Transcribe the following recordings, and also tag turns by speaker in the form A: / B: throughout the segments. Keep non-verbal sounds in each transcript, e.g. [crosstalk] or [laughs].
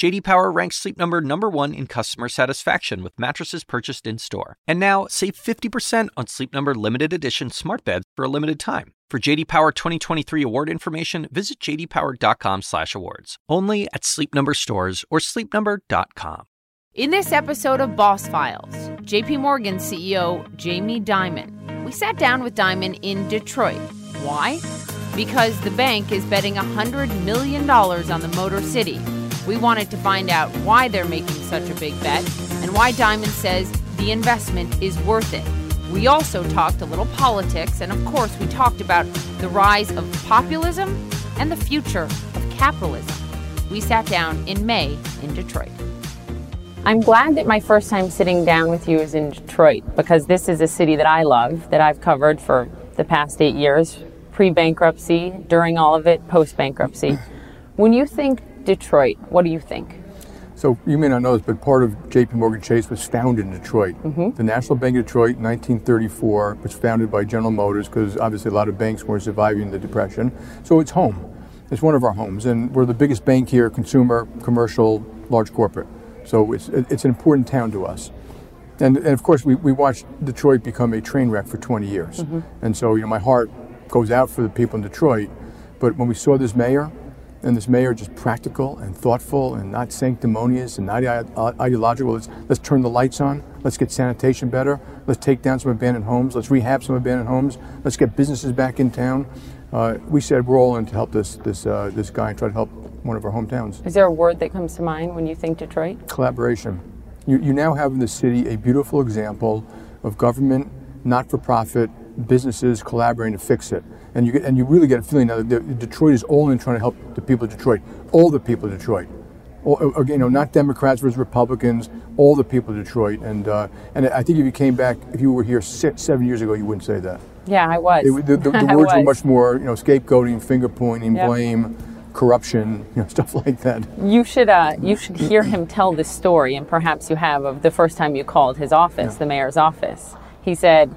A: JD Power ranks Sleep Number number 1 in customer satisfaction with mattresses purchased in-store. And now, save 50% on Sleep Number limited edition smart beds for a limited time. For JD Power 2023 award information, visit jdpower.com/awards. Only at Sleep Number stores or sleepnumber.com.
B: In this episode of Boss Files, JP Morgan CEO Jamie Dimon. We sat down with Dimon in Detroit. Why? Because the bank is betting $100 million on the Motor City. We wanted to find out why they're making such a big bet and why Dimon says the investment is worth it. We also talked a little politics, and of course, we talked about the rise of populism and the future of capitalism. We sat down in May in Detroit. I'm glad that my first time sitting down with you is in Detroit because this is a city that I love, that I've covered for the past eight years pre bankruptcy, during all of it, post bankruptcy. When you think Detroit, what do you think?
C: So you may not know this, but part of J.P. Morgan Chase was founded in Detroit. Mm-hmm. The National Bank of Detroit, 1934, was founded by General Motors because obviously a lot of banks weren't surviving the Depression. So it's home. It's one of our homes, and we're the biggest bank here, consumer, commercial, large corporate. So it's it's an important town to us. And, and of course, we, we watched Detroit become a train wreck for 20 years. Mm-hmm. And so, you know, my heart goes out for the people in Detroit. But when we saw this mayor, and this mayor just practical and thoughtful and not sanctimonious and not ideological. Let's, let's turn the lights on. Let's get sanitation better. Let's take down some abandoned homes. Let's rehab some abandoned homes. Let's get businesses back in town. Uh, we said we're all in to help this this uh, this guy and try to help one of our hometowns.
B: Is there a word that comes to mind when you think Detroit?
C: Collaboration. You, you now have in the city a beautiful example of government, not-for-profit, businesses collaborating to fix it and you get, and you really get a feeling now that Detroit is all in trying to help the people of Detroit, all the people of Detroit. All, you know, not Democrats versus Republicans, all the people of Detroit. And uh, and I think if you came back, if you were here six, seven years ago, you wouldn't say that.
B: Yeah, I was.
C: It, the, the, the [laughs] words was. were much more, you know, scapegoating, finger pointing, yep. blame, corruption, you know, [laughs] stuff like that.
B: You should uh, you should hear him tell this story, and perhaps you have of the first time you called his office, yeah. the mayor's office. He said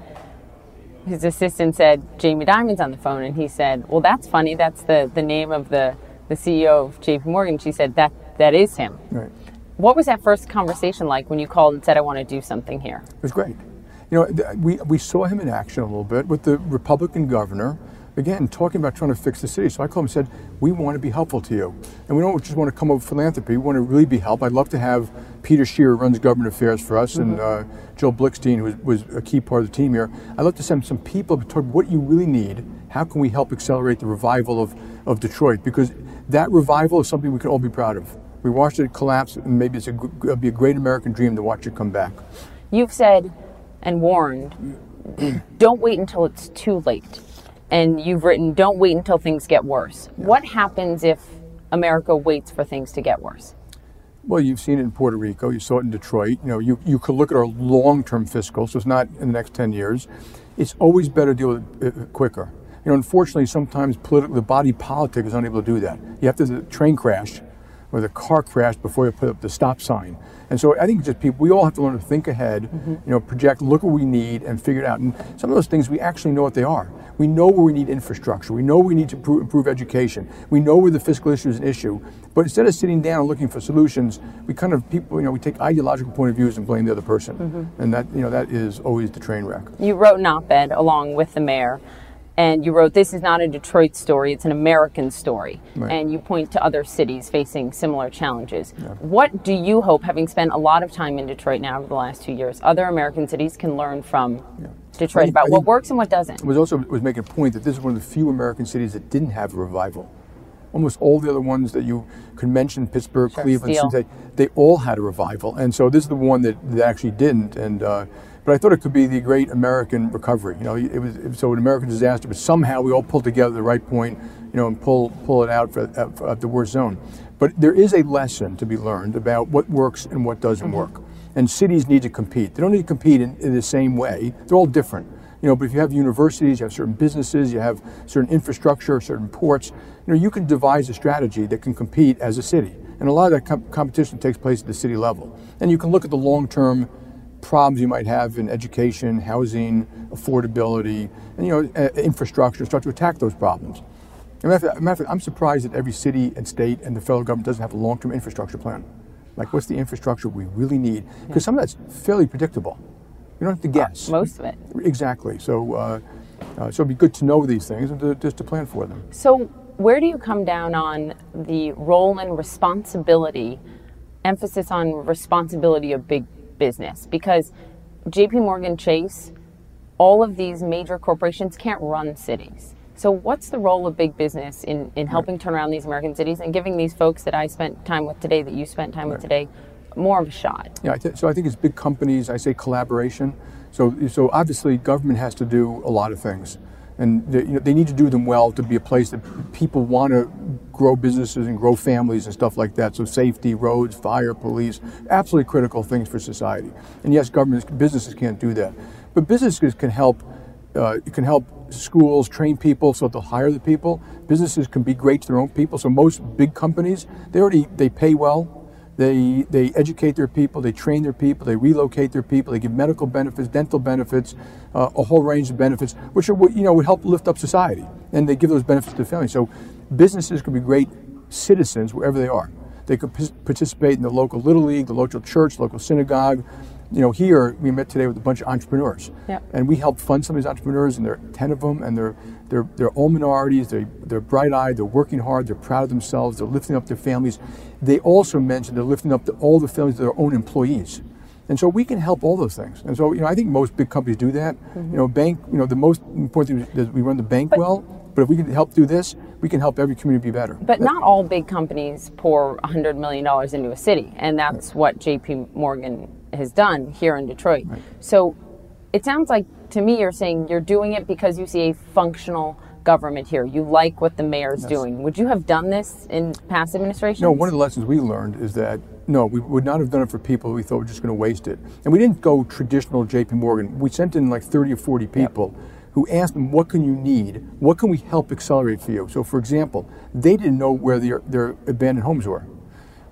B: his assistant said, Jamie Dimon's on the phone. And he said, Well, that's funny. That's the, the name of the, the CEO of JP Morgan. She said, that, that is him. Right. What was that first conversation like when you called and said, I want to do something here?
C: It was great. You know, we, we saw him in action a little bit with the Republican governor again, talking about trying to fix the city. So I called him and said, we want to be helpful to you. And we don't just want to come up with philanthropy. We want to really be help. I'd love to have Peter Scher runs government affairs for us mm-hmm. and uh, Joe Blickstein, who was, was, a key part of the team here. I'd love to send some people to talk about what you really need. How can we help accelerate the revival of, of Detroit? Because that revival is something we can all be proud of. We watched it collapse, and maybe it's a, it'll be a great American dream to watch it come back.
B: You've said and warned, [clears throat] don't wait until it's too late and you've written, don't wait until things get worse. Yeah. What happens if America waits for things to get worse?
C: Well, you've seen it in Puerto Rico. You saw it in Detroit. You know, you, you could look at our long-term fiscal, so it's not in the next 10 years. It's always better to deal with it uh, quicker. You know, unfortunately, sometimes political, the body politic is unable to do that. You have to the train crash or the car crashed before you put up the stop sign. And so I think just people, we all have to learn to think ahead, mm-hmm. you know, project, look what we need, and figure it out. And some of those things we actually know what they are. We know where we need infrastructure. We know we need to improve, improve education. We know where the fiscal issue is an issue. But instead of sitting down and looking for solutions, we kind of people, you know, we take ideological point of views and blame the other person. Mm-hmm. And that, you know, that is always the train wreck.
B: You wrote an op-ed along with the mayor and you wrote this is not a detroit story it's an american story. Right. and you point to other cities facing similar challenges. Yeah. what do you hope having spent a lot of time in detroit now over the last two years other american cities can learn from yeah. detroit about what works and what doesn't?
C: I was also was making a point that this is one of the few american cities that didn't have a revival. Almost all the other ones that you could mention pittsburgh sure, cleveland Cincinnati, they all had a revival. And so this is the one that, that actually didn't. And uh, but I thought it could be the great American recovery. You know, it was, it was so an American disaster, but somehow we all pulled together at the right point, you know, and pull pull it out for, uh, the worst zone. But there is a lesson to be learned about what works and what doesn't mm-hmm. work. And cities need to compete. They don't need to compete in, in the same way. They're all different. You know, but if you have universities, you have certain businesses, you have certain infrastructure, certain ports, you know, you can devise a strategy that can compete as a city. And a lot of that com- competition takes place at the city level. And you can look at the long term problems you might have in education, housing, affordability, and you know, uh, infrastructure, start to attack those problems. As matter, of fact, I'm surprised that every city and state and the federal government doesn't have a long term infrastructure plan. Like, what's the infrastructure we really need? Because some of that's fairly predictable. You don't have to guess.
B: Most of it.
C: Exactly. So, uh, uh, so it'd be good to know these things and to, just to plan for them.
B: So, where do you come down on the role and responsibility, emphasis on responsibility of big business? Because JP Morgan Chase, all of these major corporations can't run cities. So, what's the role of big business in, in helping turn around these American cities and giving these folks that I spent time with today, that you spent time with today, more of a shot?
C: Yeah, I th- so I think it's big companies. I say collaboration. So, so obviously, government has to do a lot of things, and they, you know, they need to do them well to be a place that people want to grow businesses and grow families and stuff like that. So, safety, roads, fire, police, absolutely critical things for society. And yes, governments, businesses can't do that, but businesses can help. Uh, can help schools train people so they'll hire the people. Businesses can be great to their own people. So most big companies, they already they pay well they, they educate their people, they train their people, they relocate their people, they give medical benefits, dental benefits, uh, a whole range of benefits, which are, you know, would help lift up society. And they give those benefits to families. So businesses can be great citizens wherever they are. They could participate in the local little league, the local church, local synagogue, you know, here we met today with a bunch of entrepreneurs,
B: yep.
C: and we helped fund some of these entrepreneurs, and there are ten of them, and they're they're they're all minorities. They're they're bright-eyed. They're working hard. They're proud of themselves. They're lifting up their families. They also mentioned they're lifting up the, all the families of their own employees, and so we can help all those things. And so you know, I think most big companies do that. Mm-hmm. You know, bank. You know, the most important thing is that we run the bank
B: but,
C: well. But if we can help do this, we can help every community be better.
B: But not all big companies pour $100 million into a city, and that's what JP Morgan has done here in Detroit. Right. So it sounds like to me you're saying you're doing it because you see a functional government here. You like what the mayor's yes. doing. Would you have done this in past administrations?
C: No, one of the lessons we learned is that no, we would not have done it for people we thought were just going to waste it. And we didn't go traditional JP Morgan. We sent in like 30 or 40 people. Yep. Who asked them, what can you need? What can we help accelerate for you? So, for example, they didn't know where their, their abandoned homes were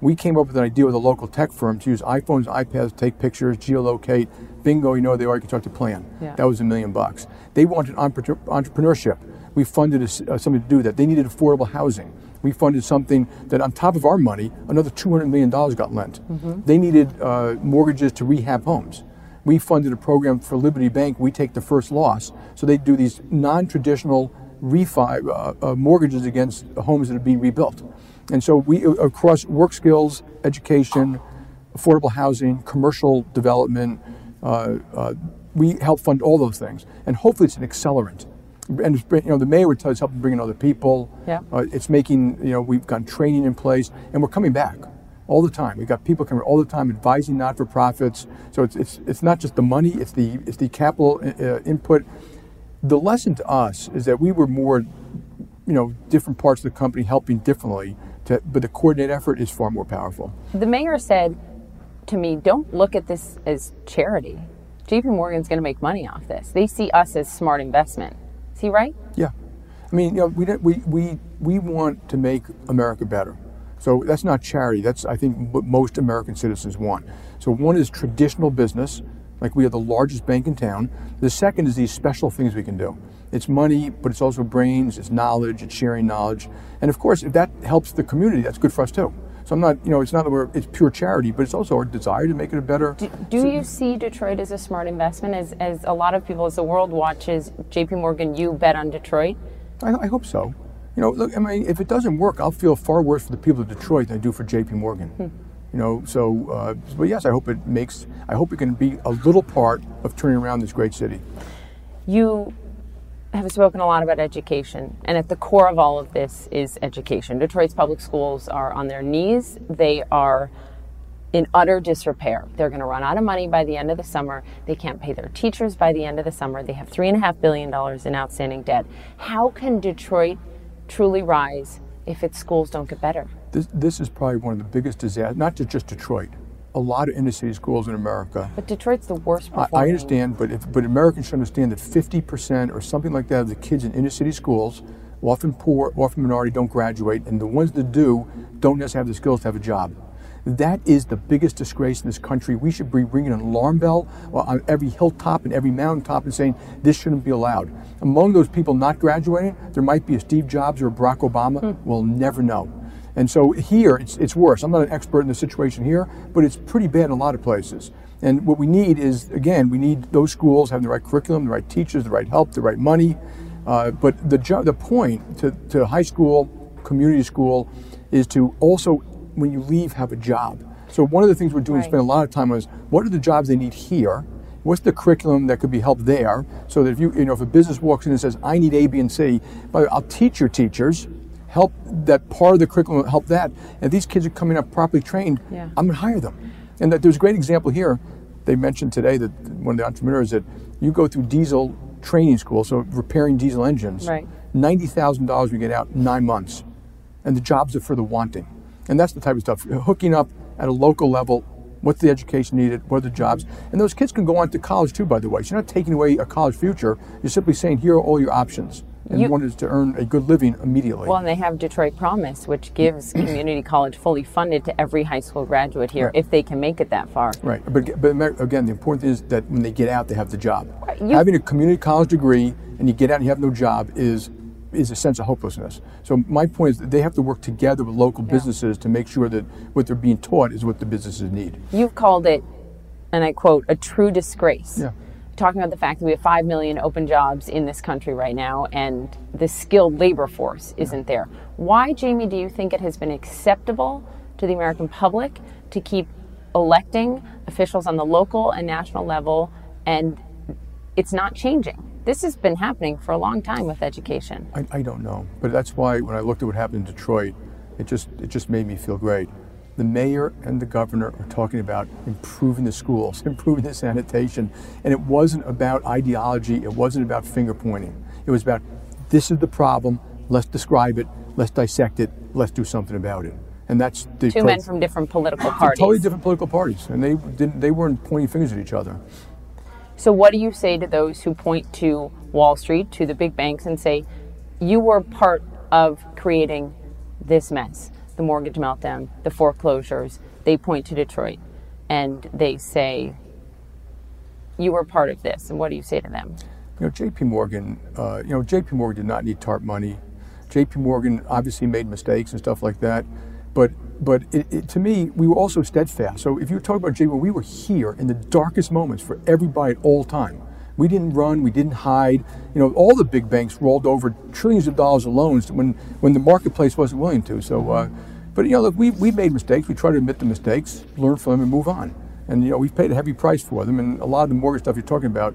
C: we came up with an idea with a local tech firm to use iPhones, iPads, take pictures, geolocate. Bingo, you know the to plan.
B: Yeah.
C: That was a million bucks. They wanted entrepreneurship. We funded a, uh, something to do that. They needed affordable housing. We funded something that, on top of our money, another $200 million got lent. Mm-hmm. They needed uh, mortgages to rehab homes. We funded a program for Liberty Bank. We take the first loss. So they do these non traditional refi uh, uh, mortgages against homes that are being rebuilt. And so we across work skills, education, affordable housing, commercial development, uh, uh, we help fund all those things, and hopefully it's an accelerant. And you know, the mayor would tell us helping bring in other people.
B: Yeah.
C: Uh, it's making you know we've got training in place, and we're coming back all the time. We've got people coming all the time advising not-for-profits. So it's it's it's not just the money; it's the it's the capital uh, input. The lesson to us is that we were more, you know, different parts of the company helping differently to, but the coordinated effort is far more powerful.
B: The mayor said to me, don't look at this as charity. JP Morgan's going to make money off this. They see us as smart investment. Is he right?
C: Yeah. I mean, you know, we, we, we, we want to make America better. So that's not charity. That's, I think, what most American citizens want. So one is traditional business, like we are the largest bank in town. The second is these special things we can do. It's money, but it's also brains, it's knowledge, it's sharing knowledge. And of course, if that helps the community, that's good for us too. So I'm not, you know, it's not that we're, it's pure charity, but it's also our desire to make it a better.
B: Do, do you see Detroit as a smart investment? As, as a lot of people, as the world watches JP Morgan, you bet on Detroit?
C: I, I hope so. You know, look, I mean, if it doesn't work, I'll feel far worse for the people of Detroit than I do for JP Morgan. Hmm. You know, so, uh, but yes, I hope it makes, I hope it can be a little part of turning around this great city.
B: You have spoken a lot about education, and at the core of all of this is education. Detroit's public schools are on their knees. They are in utter disrepair. They're going to run out of money by the end of the summer. They can't pay their teachers by the end of the summer. They have $3.5 billion in outstanding debt. How can Detroit truly rise if its schools don't get better?
C: This, this is probably one of the biggest disasters, not just Detroit, a lot of inner city schools in America.
B: But Detroit's the worst.
C: I, I understand, but if, but Americans should understand that 50% or something like that of the kids in inner city schools often poor, often minority, don't graduate, and the ones that do don't necessarily have the skills to have a job. That is the biggest disgrace in this country. We should be ringing an alarm bell on every hilltop and every mountaintop and saying this shouldn't be allowed. Among those people not graduating, there might be a Steve Jobs or a Barack Obama. Hmm. We'll never know. And so here, it's, it's worse. I'm not an expert in the situation here, but it's pretty bad in a lot of places. And what we need is, again, we need those schools having the right curriculum, the right teachers, the right help, the right money. Uh, but the, jo- the point to, to high school, community school, is to also when you leave, have a job. So one of the things we're doing right. spend a lot of time on is what are the jobs they need here? What's the curriculum that could be helped there? So that if you, you know, if a business walks in and says, I need A, B, and C, but I'll teach your teachers, help that part of the curriculum, help that. And these kids are coming up properly trained, yeah. I'm going to hire them. And that, there's a great example here. They mentioned today that one of the entrepreneurs that you go through diesel training school, so repairing diesel engines, right. $90,000 we get out nine months. And the jobs are for the wanting. And that's the type of stuff. Hooking up at a local level, what's the education needed, what are the jobs? And those kids can go on to college too, by the way. So you're not taking away a college future, you're simply saying, here are all your options. And you, one is to earn a good living immediately.
B: Well, and they have Detroit Promise, which gives [clears throat] community college fully funded to every high school graduate here right. if they can make it that far.
C: Right. But, but again, the important thing is that when they get out, they have the job. You, Having a community college degree and you get out and you have no job is is a sense of hopelessness. So my point is that they have to work together with local yeah. businesses to make sure that what they're being taught is what the businesses need.
B: You've called it, and I quote, a true disgrace. Yeah. Talking about the fact that we have 5 million open jobs in this country right now and the skilled labor force isn't there. Why, Jamie, do you think it has been acceptable to the American public to keep electing officials on the local and national level and it's not changing? this has been happening for a long time with education.
C: I, I, don't know, but that's why when I looked at what happened in Detroit, it just it just made me feel great. The mayor and the governor are talking about improving the schools, [laughs] improving the sanitation, and it wasn't about ideology. It wasn't about finger pointing. It was about this is the problem. Let's describe it. Let's dissect it. Let's do something about it. And that's
B: the two men from different political parties.
C: Totally different political parties, and they didn't. They weren't pointing fingers at each other.
B: So, what do you say to those who point to Wall Street, to the big banks, and say, you were part of creating this mess, the mortgage meltdown, the foreclosures? They point to Detroit and they say, you were part of this. And what do you say to them?
C: You know, J.P. Morgan, uh, you know, J.P. Morgan did not need TARP money. J.P. Morgan obviously made mistakes and stuff like that. But but it, it, to me, we were also steadfast. So if you talk about when we were here in the darkest moments for everybody at all time, we didn't run, we didn't hide. You know, all the big banks rolled over trillions of dollars of loans when when the marketplace wasn't willing to. So, uh, but you know, look, we we made mistakes. We try to admit the mistakes, learn from them, and move on. And you know, we've paid a heavy price for them. And a lot of the mortgage stuff you're talking about,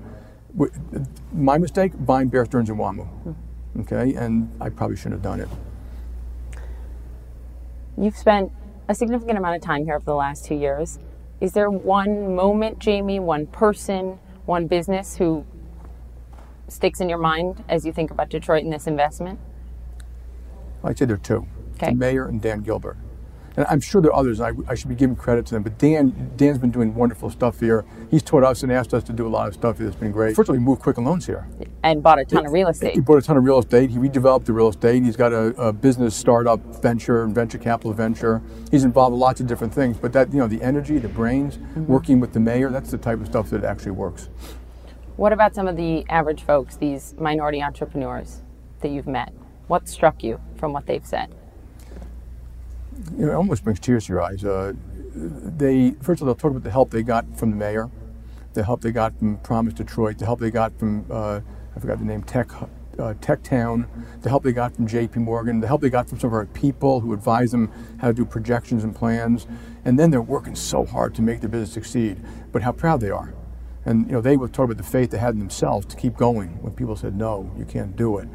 C: my mistake, buying Bear Stearns and WAMU. Okay, and I probably shouldn't have done it.
B: You've spent a significant amount of time here over the last two years. Is there one moment, Jamie, one person, one business who sticks in your mind as you think about Detroit and this investment?
C: I'd say there are two. Okay. The mayor and Dan Gilbert and I'm sure there are others. I, I, should be giving credit to them. But Dan, Dan's been doing wonderful stuff here. He's taught us and asked us to do a lot of stuff here that's been great. First of all, he moved Quicken Loans here
B: and bought a ton of real estate.
C: He bought a ton of real estate. He redeveloped the real estate. He's got a, a business startup venture and venture capital venture. He's involved in lots of different things. But that you know, the energy, the brains, mm-hmm. working with the mayor, that's the type of stuff that actually works.
B: What about some of the average folks, these minority entrepreneurs that you've met? What struck you from what they've said?
C: You know, it almost brings tears to your eyes. Uh, they first of all, they'll talk about the help they got from the mayor, the help they got from Promise Detroit, the help they got from uh, I forgot the name Tech uh, Tech Town, the help they got from J.P. Morgan, the help they got from some of our people who advise them how to do projections and plans, and then they're working so hard to make their business succeed. But how proud they are, and you know they would talk about the faith they had in themselves to keep going when people said no, you can't do it.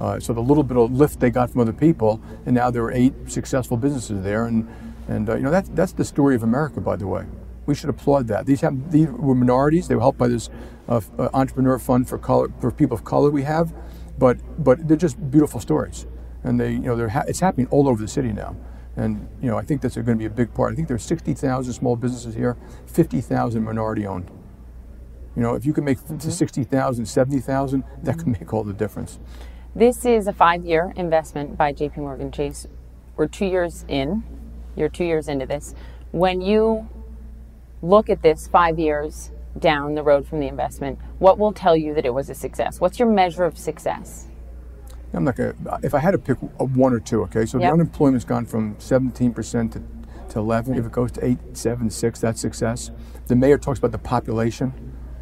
C: Uh, so the little bit of lift they got from other people, and now there are eight successful businesses there, and and uh, you know that's that's the story of America, by the way. We should applaud that. These have these were minorities. They were helped by this uh, uh, entrepreneur fund for color for people of color we have, but but they're just beautiful stories, and they you know they're ha- it's happening all over the city now. And you know, I think that's going to be a big part. I think there's 60,000 small businesses here, 50,000 minority owned. You know, if you can make mm-hmm. 60,000, 70,000, that mm-hmm. can make all the difference.
B: This is a five year investment by JP Morgan Chase. We're two years in. You're two years into this. When you look at this five years down the road from the investment, what will tell you that it was a success? What's your measure of success?
C: I'm not to, if I had to pick one or two, okay, so
B: Yep.
C: the unemployment's gone from 17% to, to 11. If it goes to 8, 7, 6, that's success. The mayor talks about the population.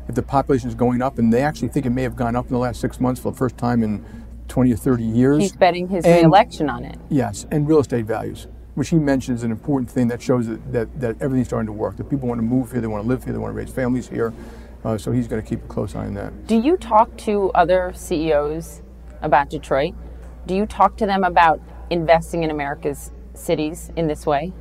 C: If the population is going up, and they actually think it may have gone up in the last six months for the first time in 20 or 30 years.
B: He's betting his
C: And-
B: reelection on it.
C: Yes, and real estate values, which he mentions is an important thing that shows that, that, that everything's starting to work. That people want to move here, they want to live here, they want to raise families here. Uh, so he's going to keep a close eye on that.
B: Do you talk to other CEOs about Detroit? Do you talk to them about investing in America's cities in this way?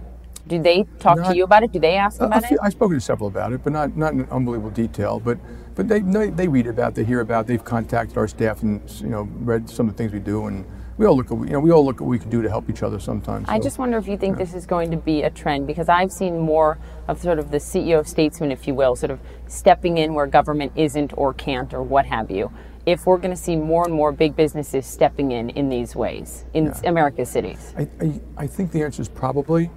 B: Do they talk to you about it? Do they ask about
C: few-
B: it?
C: I've spoken to several about it, but not not in unbelievable detail. But but they they, read about, they hear about, they've contacted our staff and you know read some of the things we do, and we all look at you know we all look at what we can do to help each other sometimes.
B: I
C: so.
B: just wonder if you think this is going to be a trend because I've seen more of sort of the CEO of statesman, if you will, sort of stepping in where government isn't or can't or what have you. If we're going to see more and more big businesses stepping in in these ways in America's cities.
C: I, I, I think the answer is probably,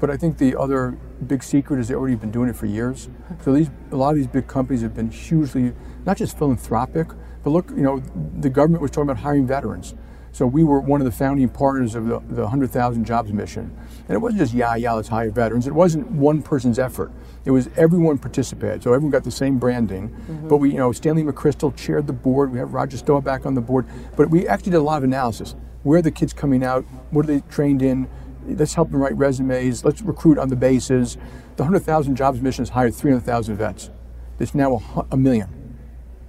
C: but I think the other big secret is they've already been doing it for years. So these a lot of these big companies have been hugely not just philanthropic, but look, you know, the government was talking about hiring veterans. So we were one of the founding partners of the, the 100,000 Jobs Mission. And it wasn't just, yeah, yeah, let's hire veterans. It wasn't one person's effort. It was everyone participated. So everyone got the same branding. Mm-hmm. But we, you know, Stanley McChrystal chaired the board. We have Roger Staubach on the board. But we actually did a lot of analysis. Where are the kids coming out? What are they trained in? Let's help them write resumes. Let's recruit on the bases. The 100,000 Jobs Mission has hired 300,000 vets. There's now a, a million.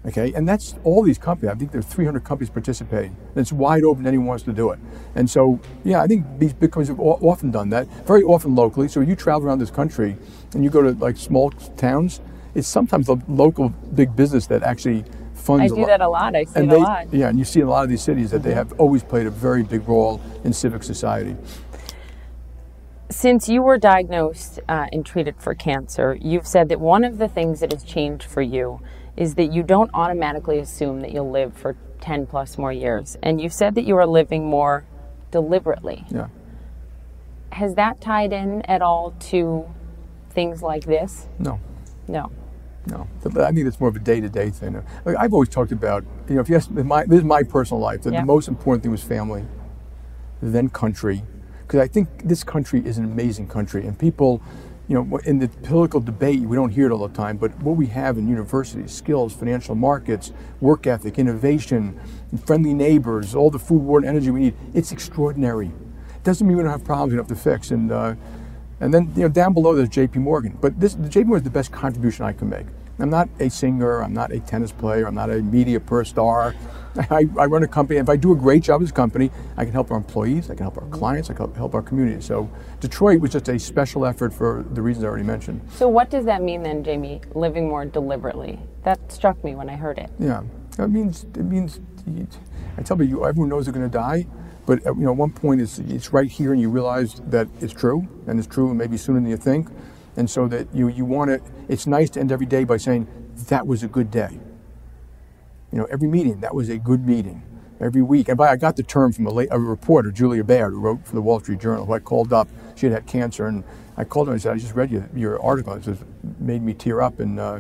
C: Okay, and that's all these companies. I think there are 300 companies participating. And it's wide open. Anyone wants to do it. And so, yeah, I think these big companies have often done that. Very often locally. So you travel around this country and you go to like small towns. It's sometimes the local big business that actually funds.
B: I
C: a
B: do
C: lot.
B: that a lot. I see
C: And
B: it a lot.
C: Yeah, and you see in a lot of these cities that they have always played a very big role in civic society.
B: Since you were diagnosed uh, and treated for cancer, you've said that one of the things that has changed for you is that you don't automatically assume that you'll live for 10 plus more years. And you've said that you are living more deliberately.
C: Yeah.
B: Has that tied in at all to things like this?
C: No.
B: No.
C: No, I think it's more of a day-to-day thing. Like I've always talked about, you know, if you ask, my, this is my personal life, that
B: Yeah.
C: the most important thing was family, then country, because I think this country is an amazing country, and people, you know, in the political debate, we don't hear it all the time, but what we have in universities, skills, financial markets, work ethic, innovation, friendly neighbors, all the food, water, and energy we need, it's extraordinary. It doesn't mean we don't have problems we have to fix, and uh, and then you know down below there's J.P. Morgan. But this the J.P. Morgan is the best contribution I can make. I'm not a singer. I'm not a tennis player. I'm not a media per star. I, I run a company. If I do a great job as a company, I can help our employees. I can help our clients. I can help- help our community. So Detroit was just a special effort for the reasons I already mentioned.
B: So, what does that mean then, Jamie, living more deliberately? That struck me when I heard it.
C: Yeah, it means it means. I tell you, everyone knows they're going to die, but you know, at one point it's it's right here, and you realize that it's true, and it's true, maybe sooner than you think, and so that you you want to. It's nice to end every day by saying that was a good day. You know, every meeting that was a good meeting. Every week, and by I got the term from a, la- a reporter, Julia Baird, who wrote for the Wall Street Journal, who I called up. She had had cancer, and I called her and I said, "I just read your, your article. It just made me tear up." And uh,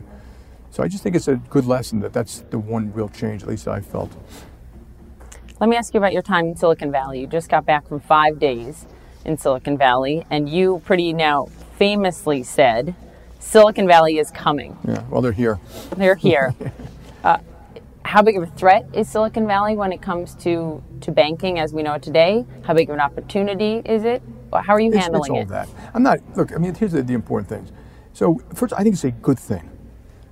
C: so I just think it's a good lesson that that's the one real change, at least I felt.
B: Let me ask you about your time in Silicon Valley. You just got back from five days in Silicon Valley, and you pretty now famously said, Silicon Valley is coming.
C: Yeah, well, they're here.
B: They're here. [laughs] uh, how big of a threat is Silicon Valley when it comes to, to banking as we know it today? How big of an opportunity is it? How are you
C: It's, it's
B: handling
C: all
B: it?
C: that. I'm not. Look, I mean, here's the, the important things. So first, I think it's a good thing.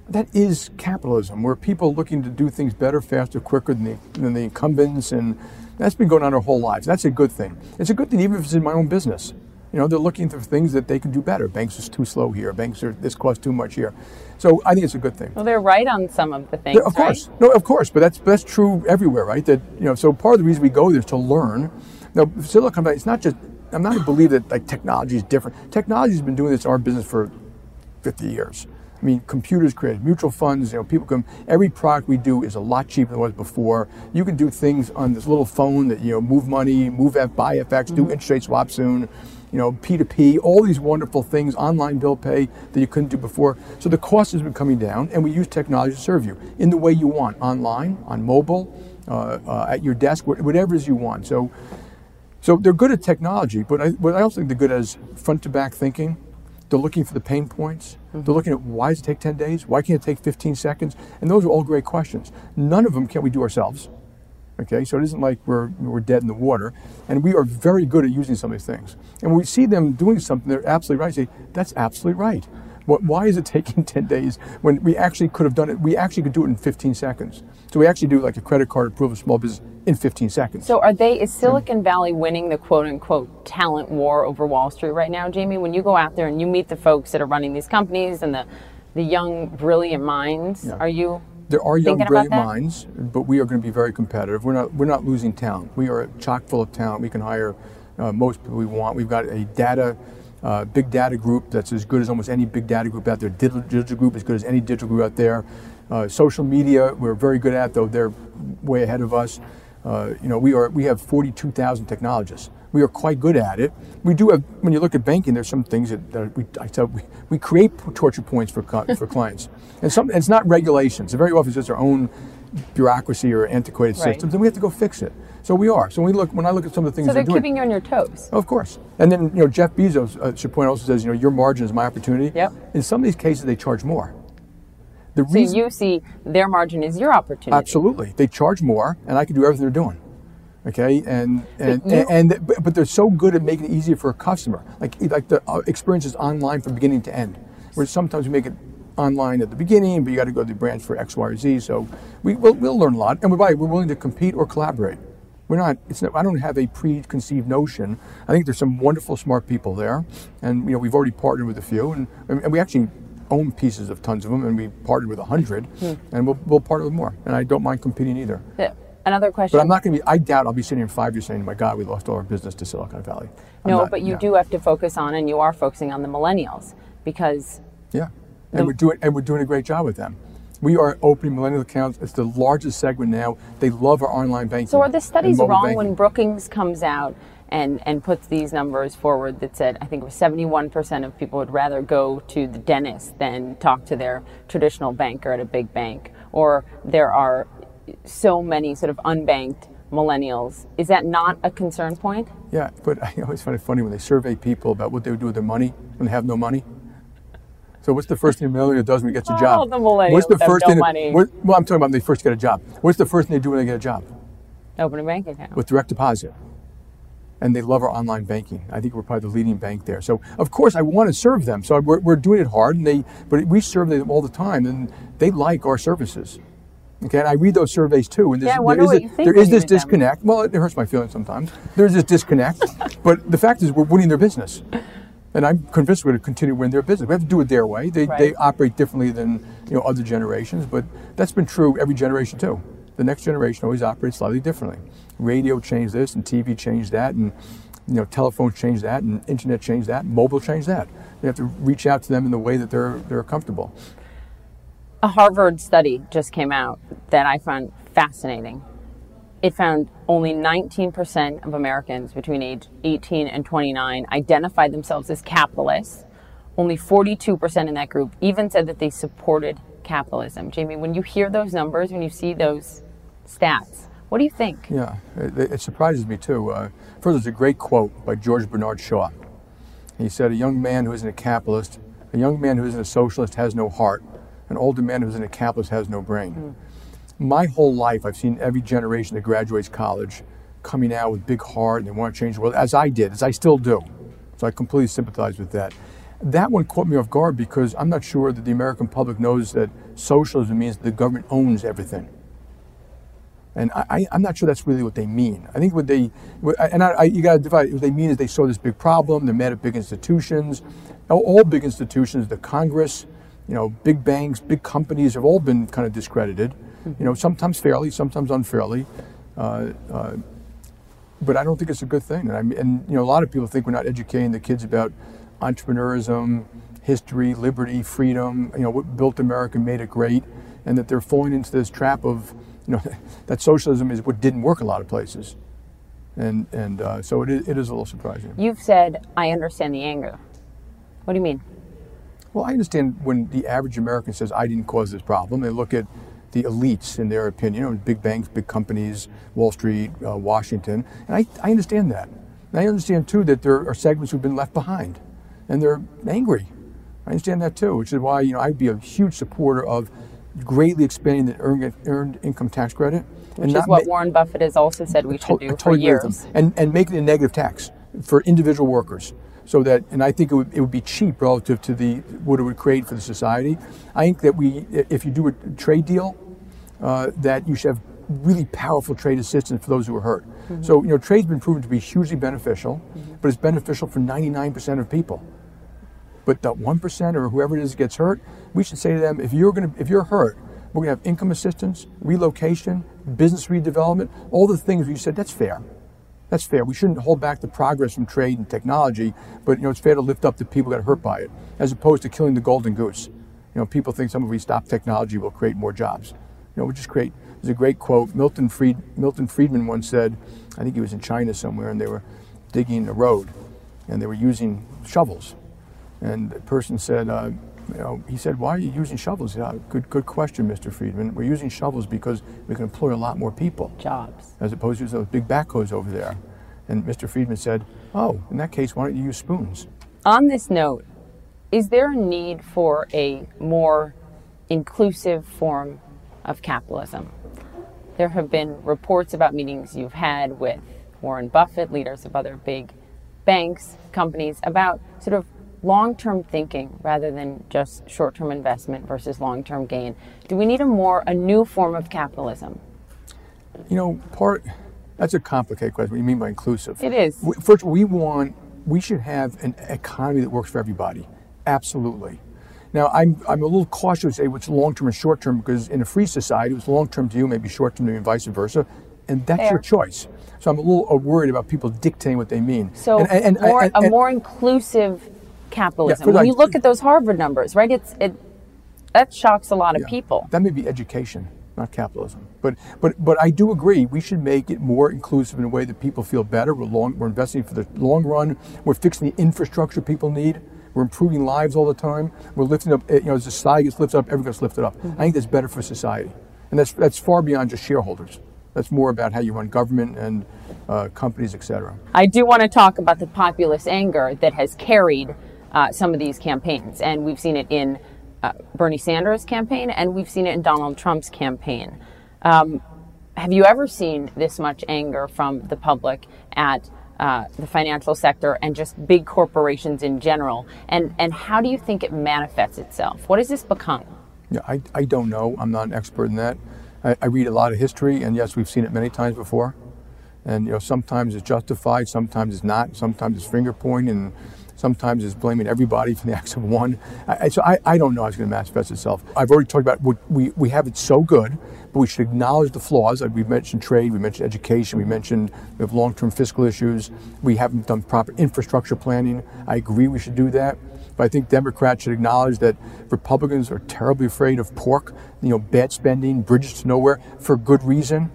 C: That is capitalism, where people are looking to do things better, faster, quicker than the, than the incumbents, and that's been going on our whole lives. That's a good thing. It's a good thing even if it's in my own business. You know, they're looking for things that they can do better. Banks are too slow here. Banks are this costs too much here. So I think it's a good thing.
B: Well, they're right on some of the things.
C: Yeah, of course. No, of course, but that's that's true everywhere, right? That you know, so part of the reason we go there is to learn. Now, Silicon Valley, it's not just. I'm not a believer that like technology is different. Technology has been doing this in our business for 50 years. I mean, computers created mutual funds. You know, people can. Every product we do is a lot cheaper than it was before. You can do things on this little phone that you know, move money, move F, buy FX, do
B: Mm-hmm.
C: interest rate swap soon. You know, P2P, all these wonderful things, online bill pay that you couldn't do before. So the cost has been coming down, and we use technology to serve you in the way you want, online, on mobile, uh, uh, at your desk, whatever it is you want. So, so they're good at technology, but I, what I also think they're good at is front to back thinking. They're looking for the pain points. They're looking at why does it take 10 days? Why can't it take 15 seconds? And those are all great questions. None of them can we do ourselves. Okay, so it isn't like we're, we're dead in the water. And we are very good at using some of these things. And when we see them doing something, they're absolutely right. Say, that's absolutely right. What, why is it [laughs] taking 10 days when we actually could have done it? We actually could do it in 15 seconds. So we actually do like a credit card approval of small business in 15 seconds.
B: So are they is Silicon Valley winning the quote unquote talent war over Wall Street right now, Jamie? When you go out there and you meet the folks that are running these companies and the the young brilliant minds,
C: Yeah.
B: are you
C: There are young, brilliant minds, but we are going to be very competitive. We're not, we're not losing talent. We are chock full of talent. We can hire uh, most people we want. We've got a data, uh, big data group that's as good as almost any big data group out there. Digital, digital group as good as any digital group out there. Uh, social media, we're very good at, though they're way ahead of us. Uh, you know, we are we have 42,000 technologists. We are quite good at it. We do have, when you look at banking, there's some things that, that we, I said we, we create torture points for, for clients. And some, it's not regulations. Very often it's just our own bureaucracy or antiquated
B: Right.
C: systems, and we have to go fix it. So we are. So when we look, when I look at some of the things
B: so they're
C: they're doing,
B: keeping you on your toes?
C: of course. And then, you know, Jeff Bezos, uh, should point also says, you know, your margin is my opportunity.
B: Yep.
C: In some of these cases, they charge more. The
B: So
C: reason,
B: you see their margin is your opportunity.
C: Absolutely, they charge more, and I can do everything they're doing. Okay, and and
B: you-
C: and, and but, they're so good at making it easier for a customer. Like like the uh, experience is online from beginning to end. Where sometimes we make it online at the beginning, but you got to go to the branch for X, Y, or Z. So we we'll, we'll learn a lot, and we're we're willing to compete or collaborate. We're not. It's not, I don't have a preconceived notion. I think there's some wonderful, smart people there, and you know we've already partnered with a few, and and we actually own pieces of tons of them, and we partnered with a hundred, and we'll we'll partner with more. And I don't mind competing either.
B: Yeah. Another question.
C: But I'm not going to be. I doubt I'll be sitting here in five years saying, "My God, we lost all our business to Silicon Valley." I'm
B: no,
C: not-
B: but you
C: no.
B: do have to focus on, and you are focusing on the millennials because
C: Yeah,
B: The-
C: and we're doing and we're doing a great job with them. We are opening millennial accounts. It's the largest segment now. They love our online banking.
B: So are the studies wrong
C: banking.
B: when Brookings comes out and, and puts these numbers forward that said I think it was 71% of people would rather go to the dentist than talk to their traditional banker at a big bank or there are so many sort of unbanked millennials. Is that not a concern point?
C: Yeah, but [laughs] I always find it funny when they survey people about what they would do with their money when they have no money. So what's the first thing a millennial does when he gets a
B: All
C: job?
B: the millennials
C: what's the
B: have
C: first
B: no
C: thing?
B: money.
C: What, well, I'm talking about when they first get a job. What's the first thing they do when they get a job?
B: Open a bank account.
C: with direct deposit. And they love our online banking. I think we're probably the leading bank there. So of course I want to serve them. So we're, we're doing it hard, and they but we serve them all the time, and they like our services. Okay, and I read those surveys too, and there's,
B: Yeah,
C: there is, a- there is this
B: read them.
C: disconnect. Well, it hurts my feelings sometimes. There's this disconnect, [laughs] but the fact is we're winning their business, and I'm convinced we're going to continue to win their business. We have to do it their way. They, they operate differently than you know other generations, but that's been true every generation too. The next generation always operates slightly differently. Radio changed this, and TV changed that, and you know telephones changed that, and internet changed that, and mobile changed that. You have to reach out to them in the way that they're they're comfortable.
B: A Harvard study just came out that I found fascinating. It found only 19% of Americans between age 18 and 29 identified themselves as capitalists. Only 42% in that group even said that they supported capitalism. Jamie, when you hear those numbers, when you see those stats, what do you think?
C: Yeah, it, it surprises me too. Uh, first, there's a great quote by George Bernard Shaw. He said, "A young man who isn't a capitalist, a young man who isn't a socialist has no heart. An older man who's an accomplice has no brain." Hmm. My whole life, I've seen every generation that graduates college coming out with big heart and they want to change the world, as I did, as I still do. So I completely sympathize with that. That one caught me off guard because I'm not sure that the American public knows that socialism means the government owns everything. And I, I'm not sure that's really what they mean. I think what they, what- and I, I, you got to divide. What they mean is they saw this big problem. They're mad at big institutions. All, all big institutions, the Congress, you know, big banks, big companies have all been kind of discredited. You know, sometimes fairly, sometimes unfairly. Uh, uh, but I don't think it's a good thing. And, I mean, and you know, a lot of people think we're not educating the kids about entrepreneurism history, liberty, freedom, you know, what built America, made it great, and that they're falling into this trap of, you know, [laughs] that socialism is what didn't work a lot of places. And, and uh, so it is, it is a little surprising.
B: You've said, I understand the anger. What do you mean?
C: Well, I understand when the average American says, I didn't cause this problem, they look at the elites in their opinion, you know, big banks, big companies, Wall Street, uh, Washington, and I, I understand that. And I understand too that there are segments who've been left behind, and they're angry. I understand that too, which is why you know I'd be a huge supporter of greatly expanding the earned, earned income tax credit.
B: Which is what ma- Warren Buffett has also said we should do totally for years.
C: And, and making a negative tax for individual workers. So that, and I think it would, it would be cheap relative to the what it would create for the society. I think that we, if you do a trade deal, uh, that you should have really powerful trade assistance for those who are hurt. Mm-hmm. So, you know, trade's been proven to be hugely beneficial, mm-hmm. but it's beneficial for 99% of people. But that 1% or whoever it is that gets hurt, we should say to them, if you're going to, if you're hurt, we're going to have income assistance, relocation, business redevelopment, all the things you said, that's fair. That's fair. We shouldn't hold back the progress from trade and technology, but you know, it's fair to lift up the people that are hurt by it, as opposed to killing the golden goose. You know, people think some if we stop technology, we'll create more jobs. You know, we just create. There's a great quote. Milton Fried, Milton Friedman once said, I think he was in China somewhere, and they were digging a road, and they were using shovels, and the person said, uh, you know, he said, "Why are you using shovels?" Yeah, good, good question, Mr. Friedman. We're using shovels because we can employ a lot more people.
B: Jobs.
C: As opposed to those big backhoes over there. And Mr. Friedman said, "Oh, in that case, why don't you use spoons?"
B: On this note, is there a need for a more inclusive form of capitalism. There have been reports about meetings you've had with Warren Buffett, leaders of other big banks, companies, about sort of long term thinking rather than just short term investment versus long term gain. Do we need a more, a new form of capitalism?
C: You know, part, that's a complicated question. What do you mean by inclusive?
B: It is.
C: First, we want, we should have an economy that works for everybody. Absolutely. Now, I'm, I'm a little cautious to say what's long term and short term because in a free society, what's long term to you may be short term to you and vice versa. And that's Fair. your choice. So I'm a little uh, worried about people dictating what they mean.
B: So and, and, and, more, a more inclusive capitalism. Yeah, when you look at those Harvard numbers, right? It's it that shocks a lot of yeah, people.
C: That may be education, not capitalism. But but but I do agree we should make it more inclusive in a way that people feel better. We're long, we're investing for the long run. We're fixing the infrastructure people need. We're improving lives all the time. We're lifting up, you know, as society gets lifted up, everyone gets lifted up. Mm-hmm. I think that's better for society. And that's, that's far beyond just shareholders. That's more about how you run government and uh, companies, et cetera.
B: I do want to talk about the populist anger that has carried uh, some of these campaigns. And we've seen it in uh, Bernie Sanders' campaign and we've seen it in Donald Trump's campaign. Um, have you ever seen this much anger from the public at uh, the financial sector and just big corporations in general? And, and how do you think it manifests itself? What has this become?
C: Yeah, I, I don't know. I'm not an expert in that. I, I read a lot of history, and yes, we've seen it many times before. And you know, sometimes it's justified, sometimes it's not. Sometimes it's finger pointing, and sometimes it's blaming everybody for the [laughs] acts of one. I, so I, I don't know how it's going to manifest itself. I've already talked about we, we have it so good but we should acknowledge the flaws. we mentioned trade, we mentioned education, we mentioned we have long-term fiscal issues. We haven't done proper infrastructure planning. I agree we should do that. But I think Democrats should acknowledge that Republicans are terribly afraid of pork, you know, bad spending, bridges to nowhere, for good reason.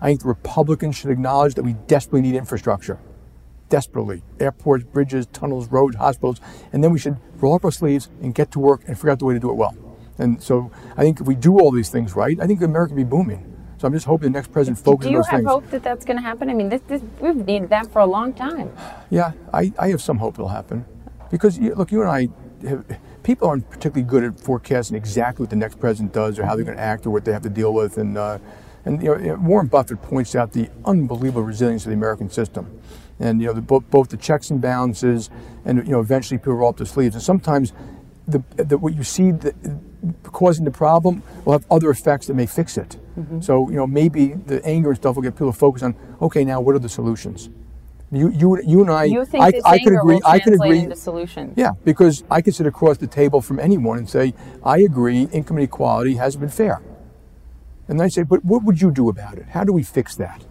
C: I think the Republicans should acknowledge that we desperately need infrastructure. Desperately. Airports, bridges, tunnels, roads, hospitals. And then we should roll up our sleeves and get to work and figure out the way to do it well. And so I think if we do all these things right, I think America will be booming. So I'm just hoping the next president focuses on those
B: things. Do you have hope that that's going to happen? I mean, this, this, we've needed that for a long time.
C: Yeah, I, I have some hope it'll happen. Because, look, you and I, have, people aren't particularly good at forecasting exactly what the next president does or how they're going to act or what they have to deal with. And, uh, and you know, Warren Buffett points out the unbelievable resilience of the American system. And, you know, the, both, both the checks and balances and, you know, eventually people roll up their sleeves. And sometimes the, the, what you see the, causing the problem will have other effects that may fix it. Mm-hmm. So you know maybe the anger and stuff will get people to focus on okay now what are the solutions. You, you, you and I,
B: you think I,
C: I
B: could
C: agree.
B: I
C: could agree.
B: Into solutions.
C: Yeah, because I could sit across the table from anyone and say, I agree, income inequality hasn't been fair. And I say, but what would you do about it? How do we fix that?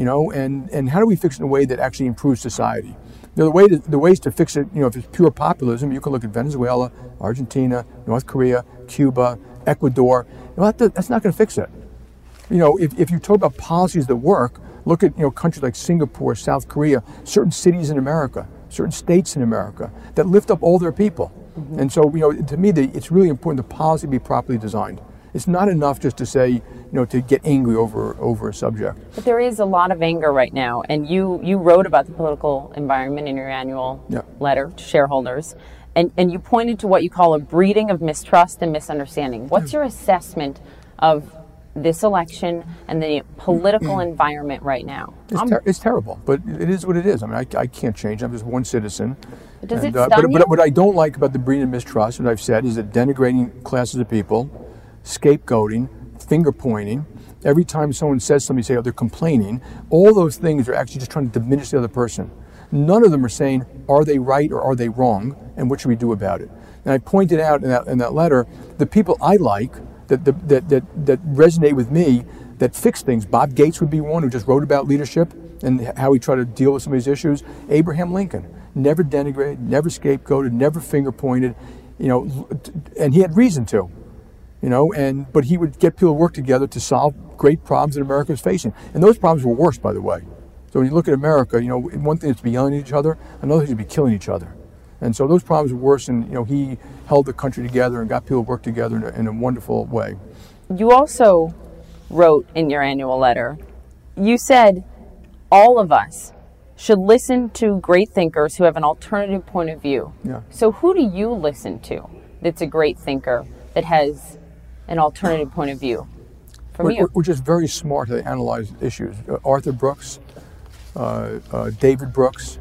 C: You know, and, and how do we fix it in a way that actually improves society? You know, the way to, the ways to fix it, you know, if it's pure populism, you can look at Venezuela, Argentina, North Korea, Cuba, Ecuador. You know, that, that's not going to fix it. You know, if, if you talk about policies that work, look at you know countries like Singapore, South Korea, certain cities in America, certain states in America that lift up all their people. Mm-hmm. And so, you know, to me, the, it's really important the policy be properly designed. It's not enough just to say, you know, to get angry over over a subject.
B: But there is a lot of anger right now, and you you wrote about the political environment in your annual yeah. letter to shareholders, and and you pointed to what you call a breeding of mistrust and misunderstanding. What's your assessment of this election and the political environment right now?
C: It's, ter- it's, terrible, but it is what it is. I mean, I, I can't change. I'm just one citizen.
B: Does and, it uh, but,
C: but, what I don't like about the breeding of mistrust, what I've said, is that denigrating classes of people scapegoating, finger pointing. Every time someone says something, you say, oh, they're complaining. All those things are actually just trying to diminish the other person. None of them are saying, are they right or are they wrong, and what should we do about it? And I pointed out in that, in that letter the people I like that, that, that, that, that resonate with me that fix things. Bob Gates would be one who just wrote about leadership and how he tried to deal with some of these issues. Abraham Lincoln never denigrated, never scapegoated, never finger pointed, you know, and he had reason to you know, and but he would get people to work together to solve great problems that America was facing. And those problems were worse, by the way. So when you look at America, you know, one thing is to be yelling at each other, another thing is to be killing each other. And so those problems were worse, and you know, he held the country together and got people to work together in a, in a wonderful way.
B: You also wrote in your annual letter, you said, all of us should listen to great thinkers who have an alternative point of view.
C: Yeah.
B: So who do you listen to that's a great thinker that has an alternative point of view from
C: we're,
B: you.
C: We're just very smart to analyze issues. Uh, Arthur Brooks, uh, uh, David Brooks,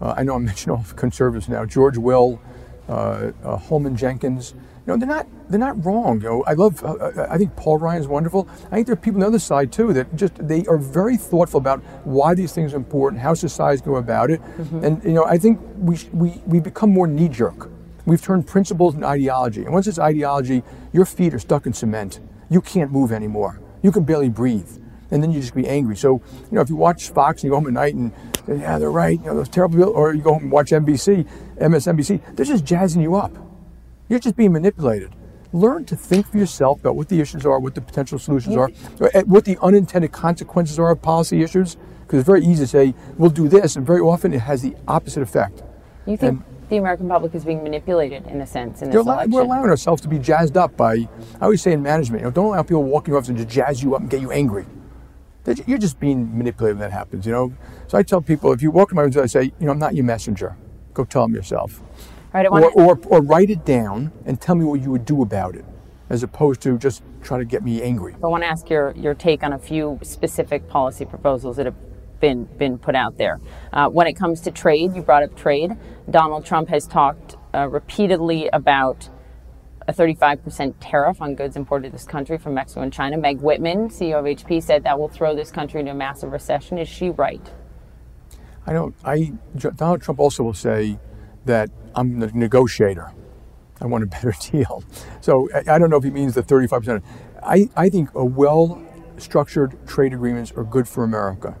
C: uh, I know I'm [laughs] mentioning all conservatives now, George Will, uh, uh, Holman Jenkins. You know, they're not they're not wrong. You know, I love. I think Paul Ryan is wonderful. I think there are people on the other side too that just they are very thoughtful about why these things are important, how societies go about it, mm-hmm. and you know, I think we we we become more knee jerk. We've turned principles into ideology. And once it's ideology, your feet are stuck in cement. You can't move anymore. You can barely breathe. And then you just be angry. So, you know, if you watch Fox and you go home at night and say, yeah, they're right, you know, those terrible, people, or you go home and watch NBC, MSNBC, they're just jazzing you up. You're just being manipulated. Learn to think for yourself about what the issues are, what the potential solutions are, eh, what the unintended consequences are of policy issues. Because it's very easy to say, we'll do this, and very often it has the opposite effect.
B: You think and, the American public is being manipulated in a sense in this
C: election. We're allowing ourselves to be jazzed up by, I always say in management, you know, don't allow people walking off and just jazz you up and get you angry. You're just being manipulated when that happens, you know. So I tell people, if you walk in my room, I say, you know, I'm not your messenger. Go tell them yourself.
B: Right,
C: or, or, or write it down and tell me what you would do about it, as opposed to just try to get me angry.
B: I want to ask your, your take on a few specific policy proposals that have been been put out there. Uh, when it comes to trade, you brought up trade. Donald Trump has talked uh, repeatedly about a 35% tariff on goods imported to this country from Mexico and China. Meg Whitman, CEO of HP, said that will throw this country into a massive recession. Is she right?
C: I don't. I Donald Trump also will say that I'm the negotiator. I want a [laughs] better deal. So I, I don't know if he means the 35%. I, I think a well structured trade agreements are good for America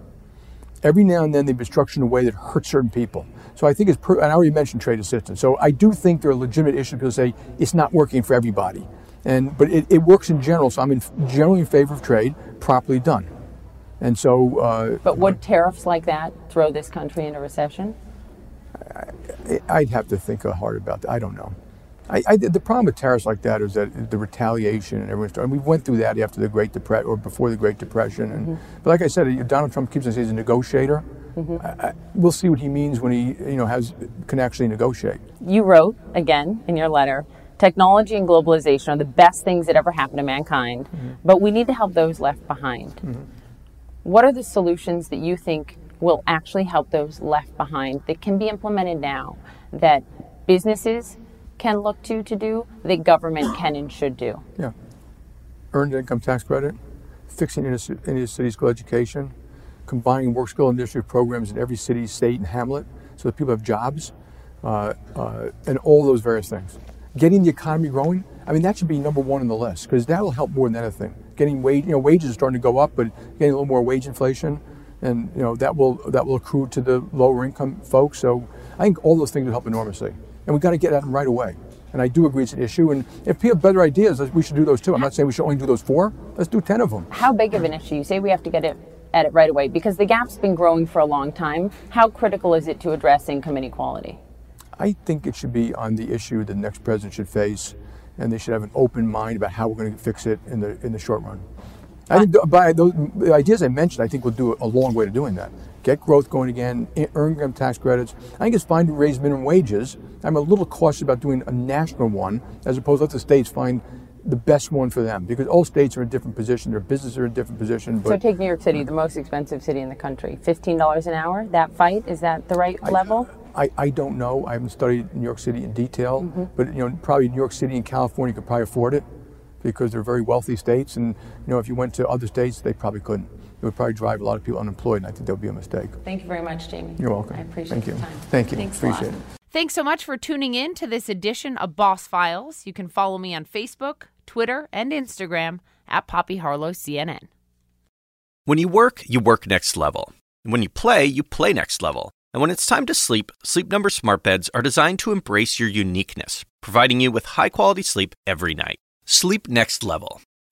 C: every now and then they've been structured in a way that hurts certain people. So I think it's, per, and I already mentioned trade assistance. So I do think there are legitimate issues. People say it's not working for everybody, and but it, it works in general. So I'm in, generally in favor of trade properly done. And so. Uh,
B: but would tariffs like that throw this country into recession?
C: I, would have to think hard about that. I don't know. I, I, the problem with tariffs like that is that the retaliation and everyone's. And we went through that after the Great Depression or before the Great Depression. And mm-hmm. but like I said, Donald Trump keeps us as a negotiator. Mm-hmm. I, we'll see what he means when he you know has can actually negotiate.
B: You wrote again in your letter. Technology and globalization are the best things that ever happened to mankind, mm-hmm. but we need to help those left behind. Mm-hmm. What are the solutions that you think will actually help those left behind that can be implemented now that businesses can look to to do that government can and should do.
C: Yeah. Earned income tax credit, fixing inner, city school education, combining work skill initiative programs in every city, state, and hamlet so that people have jobs, uh, uh, and all those various things. Getting the economy growing, I mean, that should be number one on the list because that will help more than anything. Getting wage, you know, wages are starting to go up, but getting a little more wage inflation, and you know that will that will accrue to the lower income folks. So I think all those things will help enormously, and we've got to get at them right away. And I do agree it's an issue. And if people have better ideas, we should do those too. I'm not saying we should only do those four. Let's do ten of them.
B: How big of an issue? You say we have to get it at it right away because the gap's been growing for a long time. How critical is it to address income inequality?
C: I think it should be on the issue the next president should face, and they should have an open mind about how we're going to fix it in the in the short run. I uh, think by those the ideas I mentioned, I think we'll do a long way to doing that. Get growth going again, earn income tax credits. I think it's fine to raise minimum wages. I'm a little cautious about doing a national one, as opposed to let the states find the best one for them because all states are in a different position. Their businesses are in a different position.
B: so take New York City, the most expensive city in the country. Fifteen dollars an hour. That fight is that the right
C: I,
B: level?
C: I, I don't know. I haven't studied New York City in detail, mm-hmm. but you know probably New York City and California could probably afford it because they're very wealthy states. And you know if you went to other states, they probably couldn't. It would probably drive a lot of people unemployed, and I think that would be a mistake.
B: Thank you very much, Jamie.
C: You're welcome.
B: I appreciate
C: Thank
B: your
C: you.
B: time.
C: Thank you.
B: Thanks
C: appreciate it.
B: Thanks so much for tuning in to this edition of Boss Files. You can follow me on Facebook, Twitter, and Instagram at Poppy Harlow CNN.
A: When you work, you work next level. And when you play, you play next level. And when it's time to sleep, Sleep Number smart beds are designed to embrace your uniqueness, providing you with high-quality sleep every night. Sleep next level.